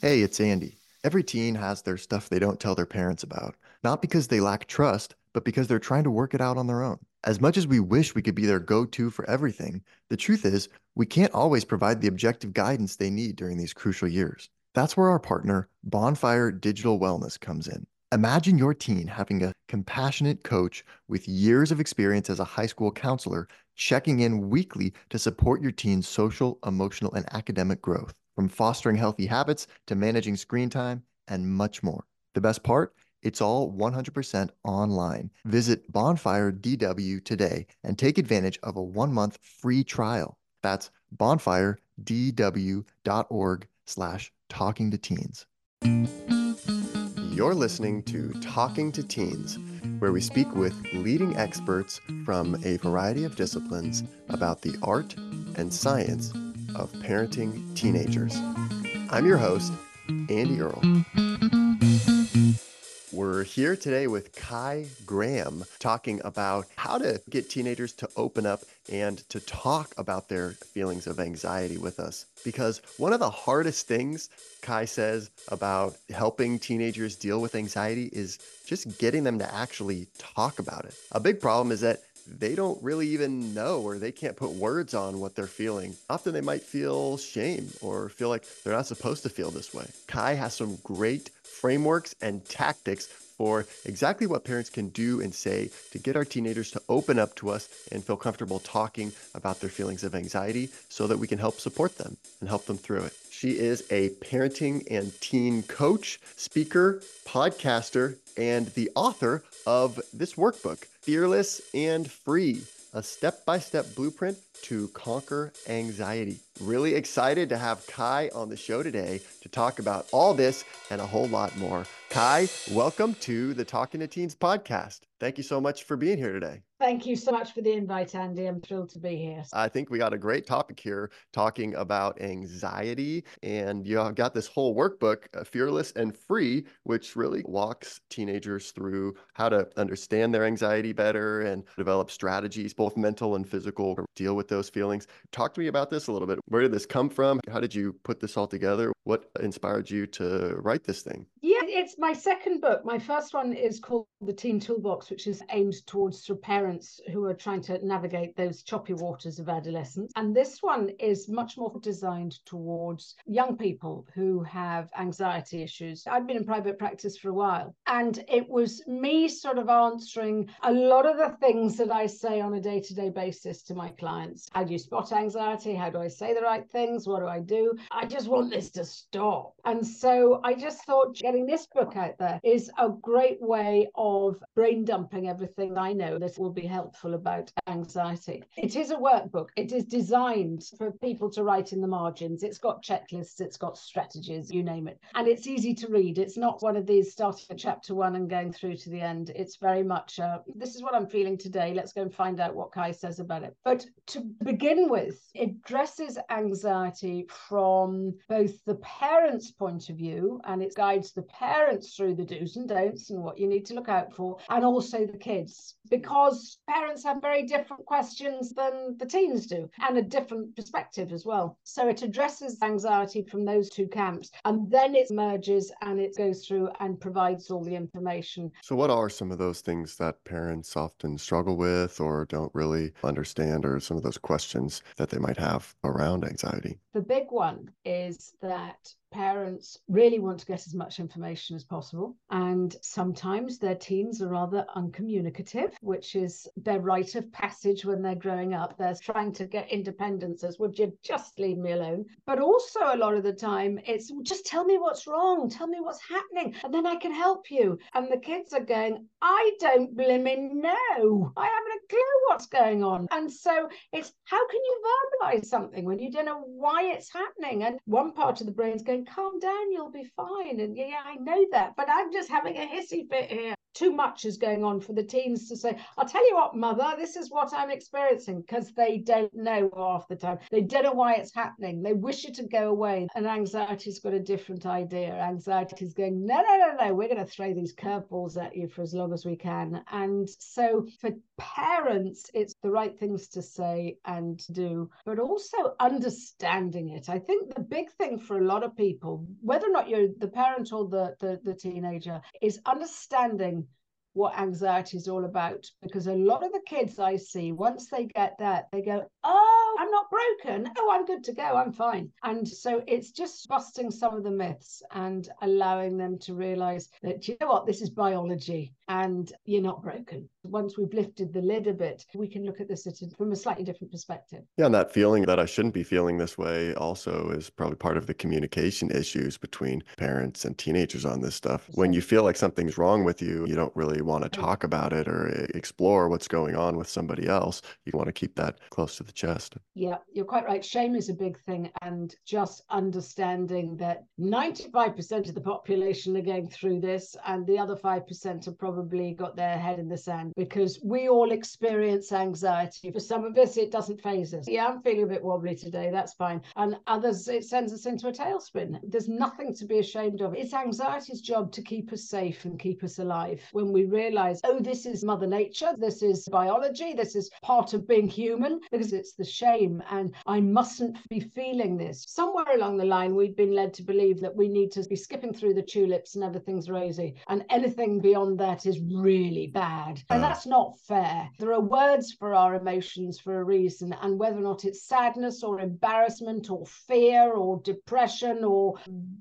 Hey, it's Andy. Every teen has their stuff they don't tell their parents about, not because they lack trust, but because they're trying to work it out on their own. As much as we wish we could be their go to for everything, the truth is, we can't always provide the objective guidance they need during these crucial years. That's where our partner, Bonfire Digital Wellness, comes in. Imagine your teen having a compassionate coach with years of experience as a high school counselor checking in weekly to support your teen's social, emotional, and academic growth from fostering healthy habits to managing screen time and much more. The best part? It's all 100% online. Visit Bonfire DW today and take advantage of a one month free trial. That's bonfiredw.org slash talking to teens. You're listening to Talking to Teens, where we speak with leading experts from a variety of disciplines about the art and science of parenting teenagers. I'm your host, Andy Earle. We're here today with Cai Graham talking about how to get teenagers to open up and to talk about their feelings of anxiety with us. Because one of the hardest things Cai says about helping teenagers deal with anxiety is just getting them to actually talk about it. A big problem is that they don't really even know or they can't put words on what they're feeling. Often they might feel shame or feel like they're not supposed to feel this way. Cai has some great frameworks and tactics for exactly what parents can do and say to get our teenagers to open up to us and feel comfortable talking about their feelings of anxiety so that we can help support them and help them through it. She is a parenting and teen coach, speaker, podcaster, and the author of this workbook, Fearless and Free a step by step blueprint to conquer anxiety. Really excited to have Cai on the show today to talk about all this and a whole lot more. Cai, welcome to the Talking to Teens podcast. Thank you so much for being here today. Thank you so much for the invite, Andy. I'm thrilled to be here. I think we got a great topic here talking about anxiety. And you have got this whole workbook, uh, Fearless and Free, which really walks teenagers through how to understand their anxiety better and develop strategies, both mental and physical, to deal with those feelings. Talk to me about this a little bit. Where did this come from? How did you put this all together? What inspired you to write this thing? It's my second book. My first one is called The Teen Toolbox, which is aimed towards sort parents who are trying to navigate those choppy waters of adolescence. And this one is much more designed towards young people who have anxiety issues. I've been in private practice for a while, and it was me sort of answering a lot of the things that I say on a day to day basis to my clients. How do you spot anxiety? How do I say the right things? What do I do? I just want this to stop. And so I just thought getting this book out there is a great way of brain dumping everything I know that will be helpful about anxiety. It is a workbook. It is designed for people to write in the margins. It's got checklists, it's got strategies, you name it. And it's easy to read. It's not one of these starting at chapter one and going through to the end. It's very much, uh, this is what I'm feeling today. Let's go and find out what Cai says about it. But to begin with, it addresses anxiety from both the parent's point of view and it guides the parents through the do's and don'ts and what you need to look out for, and also the kids, because parents have very different questions than the teens do and a different perspective as well. So it addresses anxiety from those two camps, and then it merges and it goes through and provides all the information. So, what are some of those things that parents often struggle with or don't really understand, or some of those questions that they might have around anxiety? The big one is that parents really want to get as much information as possible. And sometimes their teens are rather uncommunicative, which is their rite of passage when they're growing up. They're trying to get independence as, would you just leave me alone? But also, a lot of the time, it's just tell me what's wrong, tell me what's happening, and then I can help you. And the kids are going, I don't blimmin' know. I haven't a clue what's going on. And so it's how can you verbalize something when you don't know why it's happening? And one part of the brain's going, calm down, you'll be fine. And yeah, I know that, but I'm just having a hissy fit here. Too much is going on for the teens to say, I'll tell you what, mother, this is what I'm experiencing, because they don't know half the time. They don't know why it's happening. They wish it to go away. And anxiety's got a different idea. Anxiety is going, no, no, no, no, we're going to throw these curveballs at you for as long as we can. And so for parents, it's the right things to say and do, but also understanding it. I think the big thing for a lot of people, whether or not you're the parent or the, the, the teenager, is understanding what anxiety is all about. Because a lot of the kids I see, once they get that, they go, Oh, I'm not broken. Oh, I'm good to go. I'm fine. And so it's just busting some of the myths and allowing them to realize that, you know what, this is biology and you're not broken. Once we've lifted the lid a bit, we can look at this a, from a slightly different perspective. Yeah, and that feeling that I shouldn't be feeling this way also is probably part of the communication issues between parents and teenagers on this stuff. When you feel like something's wrong with you, you don't really want to talk about it or explore what's going on with somebody else. You want to keep that close to the chest. Yeah, you're quite right. Shame is a big thing, and just understanding that 95% of the population are going through this, and the other 5% have probably got their head in the sand because we all experience anxiety. For some of us, it doesn't phase us. Yeah, I'm feeling a bit wobbly today. That's fine. And others, it sends us into a tailspin. There's nothing to be ashamed of. It's anxiety's job to keep us safe and keep us alive. When we realize, oh, this is Mother Nature, this is biology, this is part of being human, because it's the shame and I mustn't be feeling this. Somewhere along the line, we've been led to believe that we need to be skipping through the tulips and everything's rosy. And anything beyond that is really bad. And that's not fair. There are words for our emotions for a reason. And whether or not it's sadness or embarrassment or fear or depression or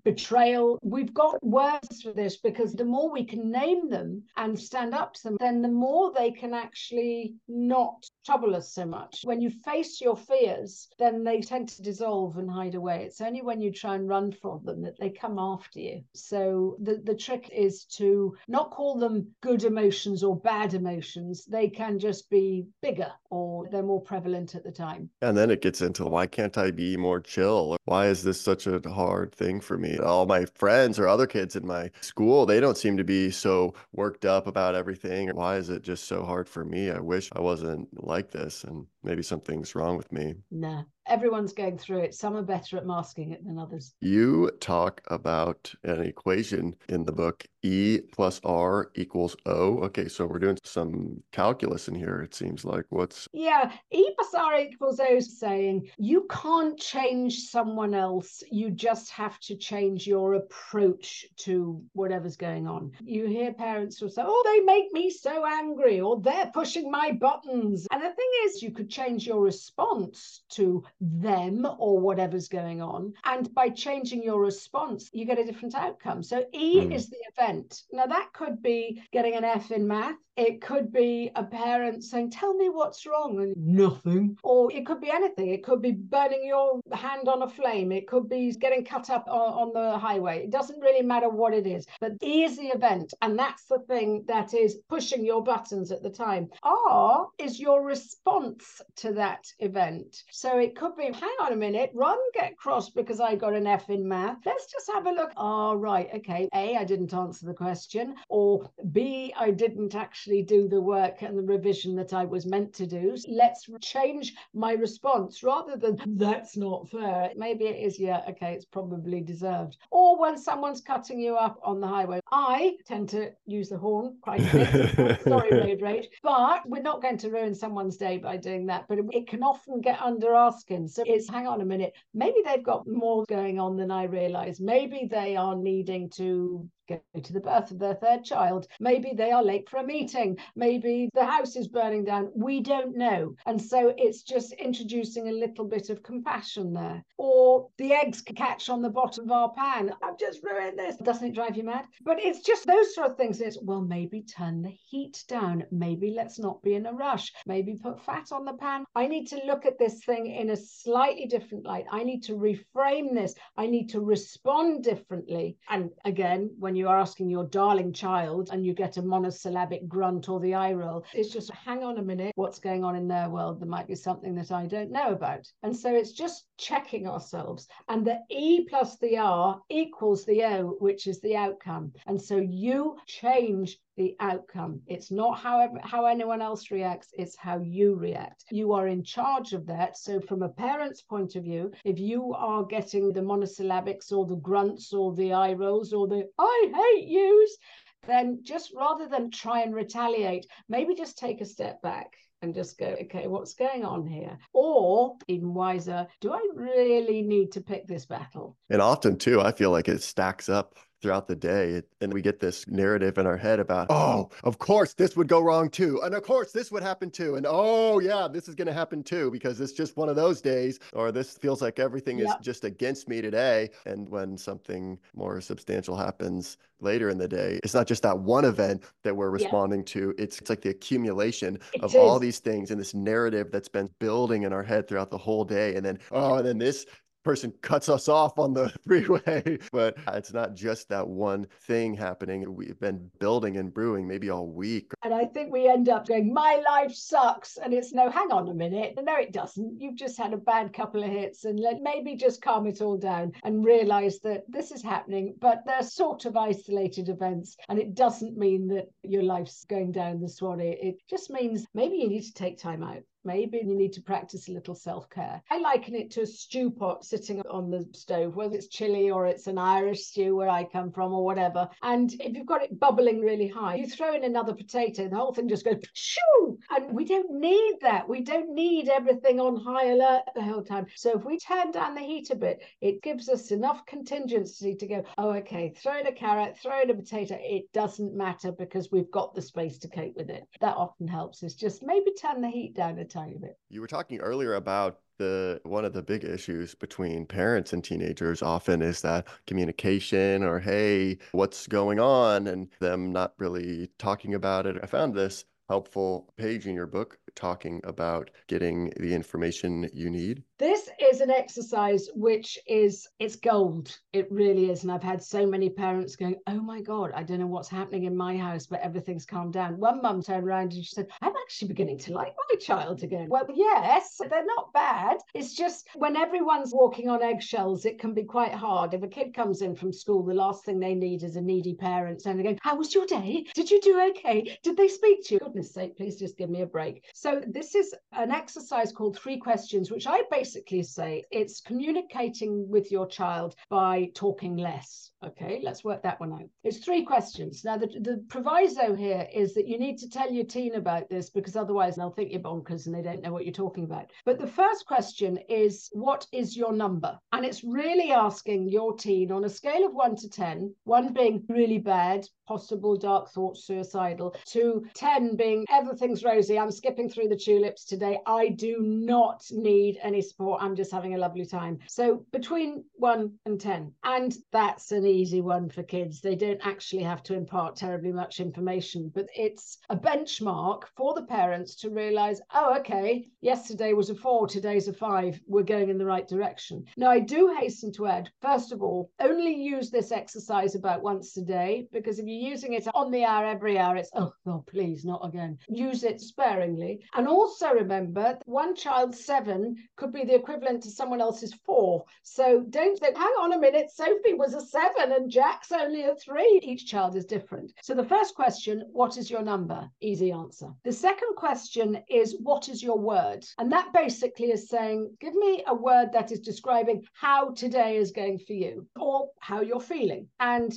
betrayal, we've got words for this because the more we can name them and stand up to them, then the more they can actually not trouble us so much. When you face your fears, then they tend to dissolve and hide away. It's only when you try and run from them that they come after you. So the, the trick is to not call them good emotions or bad emotions. They can just be bigger or they're more prevalent at the time. And then it gets into why can't I be more chill? Why is this such a hard thing for me? All my friends or other kids in my school, they don't seem to be so worked up about everything. Why is it just so hard for me? I wish I wasn't like this and maybe something's wrong with me. Nah, everyone's going through it. Some are better at masking it than others. You talk about an equation in the book E plus R equals O. Okay, so we're doing some calculus in here, it seems like. What's. Yeah, E plus R equals O is saying you can't change someone else. You just have to change your approach to whatever's going on. You hear parents will say, oh, they make me so angry, or they're pushing my buttons. And the thing is, you could change your response to them or whatever's going on. And by changing your response, you get a different outcome. So E mm. is the event. Now, that could be getting an F in math. It could be a parent saying, Tell me what's wrong, and nothing. Or it could be anything. It could be burning your hand on a flame. It could be getting cut up on, on the highway. It doesn't really matter what it is. But E is the event. And that's the thing that is pushing your buttons at the time. R is your response to that event. So it could be, hang on a minute, run, get cross because I got an F in math. Let's just have a look. Oh, right. Okay. A, I didn't answer the question. Or B, I didn't actually actually do the work and the revision that I was meant to do. Let's change my response rather than that's not fair. Maybe it is, yeah, okay, it's probably deserved. Or when someone's cutting you up on the highway, I tend to use the horn quite a bit. Sorry, road rage. But we're not going to ruin someone's day by doing that. But it can often get under our skin. So it's hang on a minute, maybe they've got more going on than I realize. Maybe they are needing to go to the birth of their third child. Maybe they are late for a meeting. Maybe the house is burning down. We don't know. And so it's just introducing a little bit of compassion there. Or the eggs catch on the bottom of our pan. I've just ruined this. Doesn't it drive you mad? But it's just those sort of things. It's, well, maybe turn the heat down. Maybe let's not be in a rush. Maybe put fat on the pan. I need to look at this thing in a slightly different light. I need to reframe this. I need to respond differently. And again, when you are asking your darling child and you get a monosyllabic grunt or the eye roll, it's just hang on a minute, what's going on in their world? There might be something that I don't know about. And so it's just checking ourselves. And the E plus the R equals the O, which is the outcome. And so you change the outcome. It's not how, how anyone else reacts, it's how you react. You are in charge of that. So, from a parent's point of view, if you are getting the monosyllabics or the grunts or the eye rolls or the I hate yous, then just rather than try and retaliate, maybe just take a step back and just go, okay, what's going on here? Or even wiser, do I really need to pick this battle? And often, too, I feel like it stacks up throughout the day and we get this narrative in our head about oh, oh of course this would go wrong too and of course this would happen too and oh yeah this is going to happen too because it's just one of those days or this feels like everything yep. is just against me today and when something more substantial happens later in the day it's not just that one event that we're responding to it's it's like the accumulation it of is. all these things and this narrative that's been building in our head throughout the whole day and then oh and then this person cuts us off on the freeway. But it's not just that one thing happening. We've been building and brewing maybe all week. And I think we end up going, my life sucks. And it's no, hang on a minute. No, it doesn't. You've just had a bad couple of hits and let maybe just calm it all down and realize that this is happening, but they're sort of isolated events. And it doesn't mean that your life's going down the swanee. It just means maybe you need to take time out maybe you need to practice a little self care. I liken it to a stew pot sitting on the stove, whether it's chili or it's an Irish stew where I come from or whatever. And if you've got it bubbling really high, you throw in another potato, the whole thing just goes shoo. And we don't need that. We don't need everything on high alert the whole time. So if we turn down the heat a bit, it gives us enough contingency to go, oh, okay, throw in a carrot, throw in a potato. It doesn't matter because we've got the space to cope with it. That often helps us just maybe turn the heat down a tiny bit. You were talking earlier about the one of the big issues between parents and teenagers often is that communication or hey what's going on and them not really talking about it i found this helpful page in your book talking about getting the information you need? This is an exercise which is it's gold. It really is. And i've had so many parents going oh my god i don't know what's happening in my house but everything's calmed down. One mum turned around and she said i'm actually beginning to like my child again. Well yes they're not bad. It's just when everyone's walking on eggshells it can be quite hard. If a kid comes in from school the last thing they need is a needy parent saying how was your day? Did you do okay? Did they speak to you? Goodness sake please just give me a break. so this is an exercise called three questions which i basically basically say it's communicating with your child by talking less. Okay, let's work that one out. It's three questions. Now, the, the proviso here is that you need to tell your teen about this because otherwise they'll think you're bonkers and they don't know what you're talking about. But the first question is, What is your number? And it's really asking your teen on a scale of one to 10, one being really bad, possible dark thoughts, suicidal, to 10 being everything's rosy. I'm skipping through the tulips today. I do not need any support. I'm just having a lovely time. So between one and 10. And that's an easy one for kids. They don't actually have to impart terribly much information, but it's a benchmark for the parents to realize, oh, okay, yesterday was a four, today's a five. We're going in the right direction. Now, I do hasten to add, first of all, only use this exercise about once a day, because if you're using it on the hour, every hour, it's, oh, God, please, not again. Use it sparingly. And also remember, one child's seven could be the equivalent to someone else's four. So don't think, hang on a minute, Sophie was a seven seven and Jack's only a three. Each child is different. So the first question, what is your number? Easy answer. The second question is, what is your word? And that basically is saying, give me a word that is describing how today is going for you or how you're feeling. And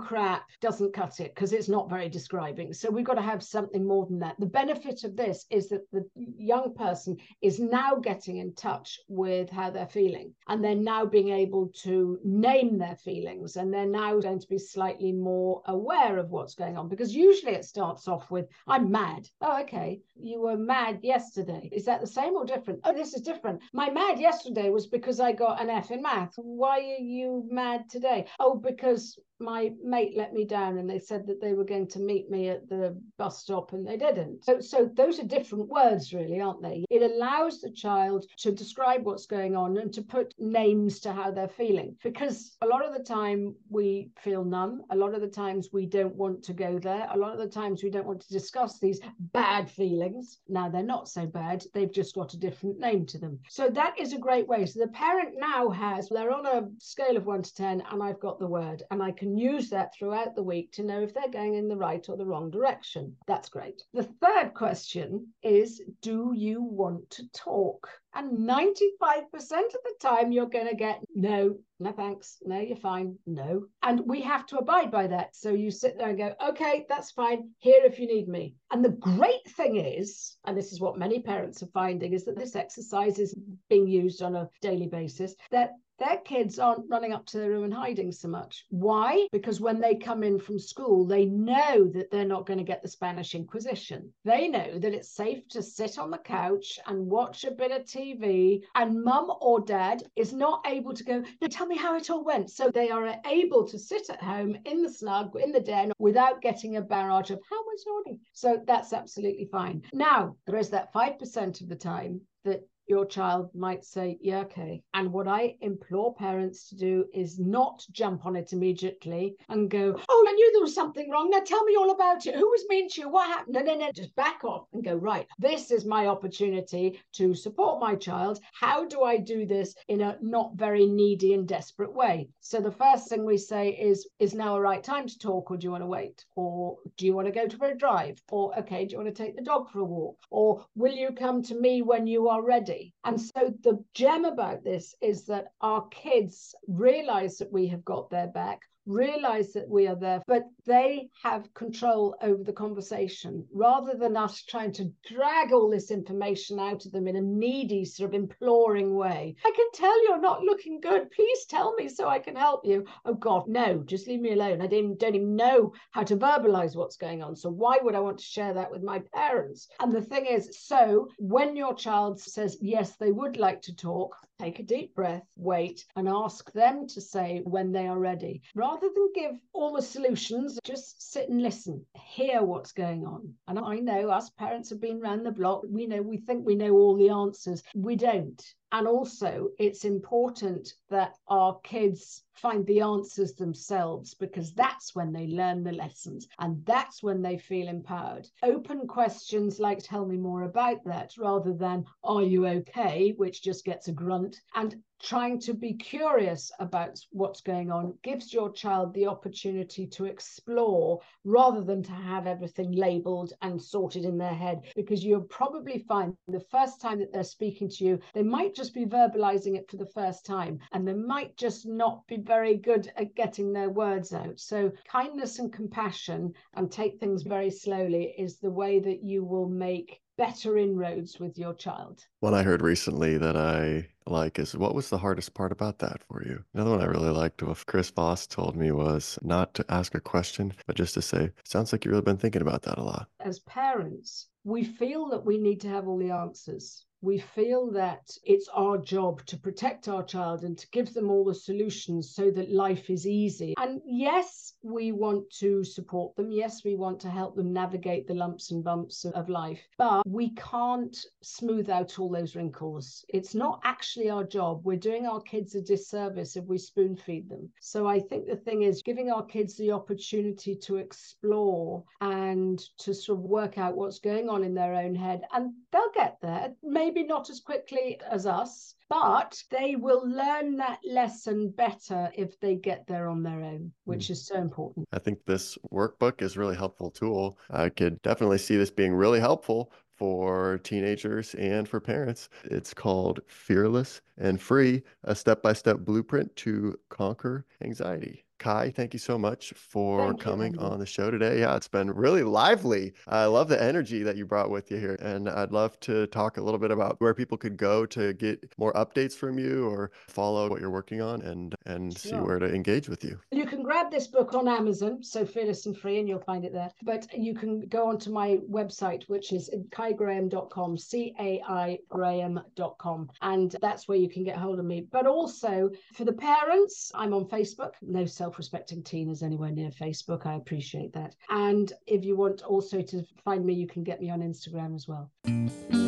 crap doesn't cut it because it's not very describing. So we've got to have something more than that. The benefit of this is that the young person is now getting in touch with how they're feeling and they're now being able to name their feelings and they're now going to be slightly more aware of what's going on because usually it starts off with i'm mad. Oh okay. You were mad yesterday. Is that the same or different? Oh this is different. My mad yesterday was because i got an f in math. Why are you mad today? Oh because my mate let me down and they said that they were going to meet me at the bus stop and they didn't. So, so those are different words, really, aren't they? It allows the child to describe what's going on and to put names to how they're feeling. Because a lot of the time we feel numb, a lot of the times we don't want to go there, a lot of the times we don't want to discuss these bad feelings. Now they're not so bad, they've just got a different name to them. So that is a great way. So the parent now has, they're on a scale of one to 10, and I've got the word, and I can can use that throughout the week to know if they're going in the right or the wrong direction. That's great. The third question is Do you want to talk? And 95% of the time, you're going to get no, no thanks. No, you're fine. No. And we have to abide by that. So you sit there and go, okay, that's fine. Here if you need me. And the great thing is, and this is what many parents are finding, is that this exercise is being used on a daily basis, that their kids aren't running up to their room and hiding so much. Why? Because when they come in from school, they know that they're not going to get the Spanish Inquisition. They know that it's safe to sit on the couch and watch a bit of TV, and mum or dad is not able to go, no, tell me how it all went. So they are able to sit at home in the snug, in the den, without getting a barrage of, how was your So that's absolutely fine. Now, there is that 5% of the time that your child might say, Yeah, okay. And what I implore parents to do is not jump on it immediately and go, Oh, I knew there was something wrong. Now tell me all about it. Who was mean to you? What happened? No, no, no. Just back off and go, Right, this is my opportunity to support my child. How do I do this in a not very needy and desperate way? So the first thing we say is, Is now a right time to talk, or do you want to wait? Or do you want to go for a drive? Or, okay, do you want to take the dog for a walk? Or will you come to me when you are ready? And so the gem about this is that our kids realize that we have got their back realize that we are there, but they have control over the conversation rather than us trying to drag all this information out of them in a needy, sort of imploring way. I can tell you're not looking good. Please tell me so I can help you. Oh God, no, just leave me alone. I didn't, don't even know how to verbalize what's going on. So why would I want to share that with my parents? And the thing is, so when your child says, yes, they would like to talk, take a deep breath, wait, and ask them to say when they are ready. Rather than give all the solutions, just sit and listen, hear what's going on. And I know us parents have been around the block. We know, we think we know all the answers. We don't. And also, it's important that our kids find the answers themselves because that's when they learn the lessons and that's when they feel empowered. Open questions like, tell me more about that, rather than, are you okay? which just gets a grunt. And trying to be curious about what's going on gives your child the opportunity to explore rather than to have everything labeled and sorted in their head. Because you'll probably find the first time that they're speaking to you they might just be verbalizing it for the first time and they might just not be very good at getting their words out. So kindness and compassion and take things very slowly is the way that you will make better inroads with your child. One I heard recently that I like is what was the hardest part about that for you? Another one I really liked what Chris Voss told me was not to ask a question, but just to say, sounds like you've really been thinking about that a lot. As parents, we feel that we need to have all the answers we feel that it's our job to protect our child and to give them all the solutions so that life is easy. And yes, we want to support them. Yes, we want to help them navigate the lumps and bumps of life, but we can't smooth out all those wrinkles. It's not actually our job. We're doing our kids a disservice if we spoon feed them. So I think the thing is giving our kids the opportunity to explore and to sort of work out what's going on in their own head. And they'll get there. Maybe maybe not as quickly as us, but they will learn that lesson better if they get there on their own, which mm. is so important. I think this workbook is a really helpful tool. I could definitely see this being really helpful for teenagers and for parents. It's called Fearless and Free, a step by step blueprint to conquer anxiety. Cai, thank you so much for thank coming you. on the show today. Yeah, it's been really lively. I love the energy that you brought with you here. And I'd love to talk a little bit about where people could go to get more updates from you or follow what you're working on and and sure. see where to engage with you. You can grab this book on Amazon, so fearless and free, and you'll find it there. But you can go onto my website, which is caigraham.com, C-A-I Graham.com. And that's where you can get hold of me. But also for the parents, I'm on Facebook, no self self respecting teen is anywhere near Facebook. I appreciate that. And if you want also to find me, you can get me on Instagram as well.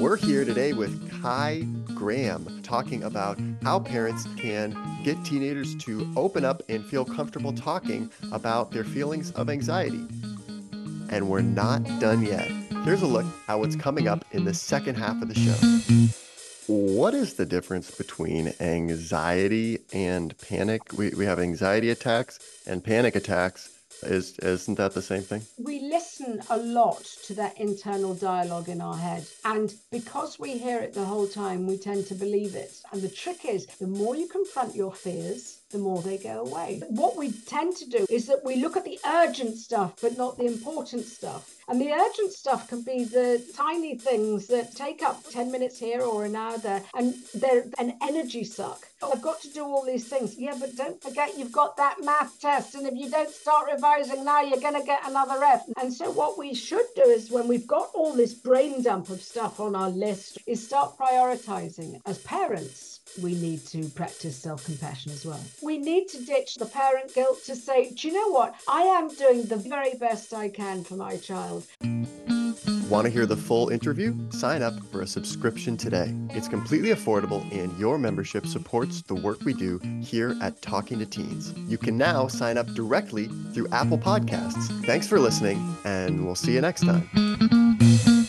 We're here today with Cai Graham talking about how parents can get teenagers to open up and feel comfortable talking about their feelings of anxiety. And we're not done yet. Here's a look at what's coming up in the second half of the show. What is the difference between anxiety and panic? We, we have anxiety attacks and panic attacks. Is isn't that the same thing? We listen a lot to that internal dialogue in our head. And because we hear it the whole time, we tend to believe it. And the trick is the more you confront your fears, the more they go away. What we tend to do is that we look at the urgent stuff, but not the important stuff. And the urgent stuff can be the tiny things that take up 10 minutes here or an hour there, and they're an energy suck. I've got to do all these things. Yeah, but don't forget you've got that math test, and if you don't start revising now, you're going to get another F. And so, what we should do is when we've got all this brain dump of stuff on our list, is start prioritizing. As parents, we need to practice self compassion as well. We need to ditch the parent guilt to say, do you know what? I am doing the very best I can for my child. Want to hear the full interview? Sign up for a subscription today. It's completely affordable, and your membership supports the work we do here at Talking to Teens. You can now sign up directly through Apple Podcasts. Thanks for listening, and we'll see you next time.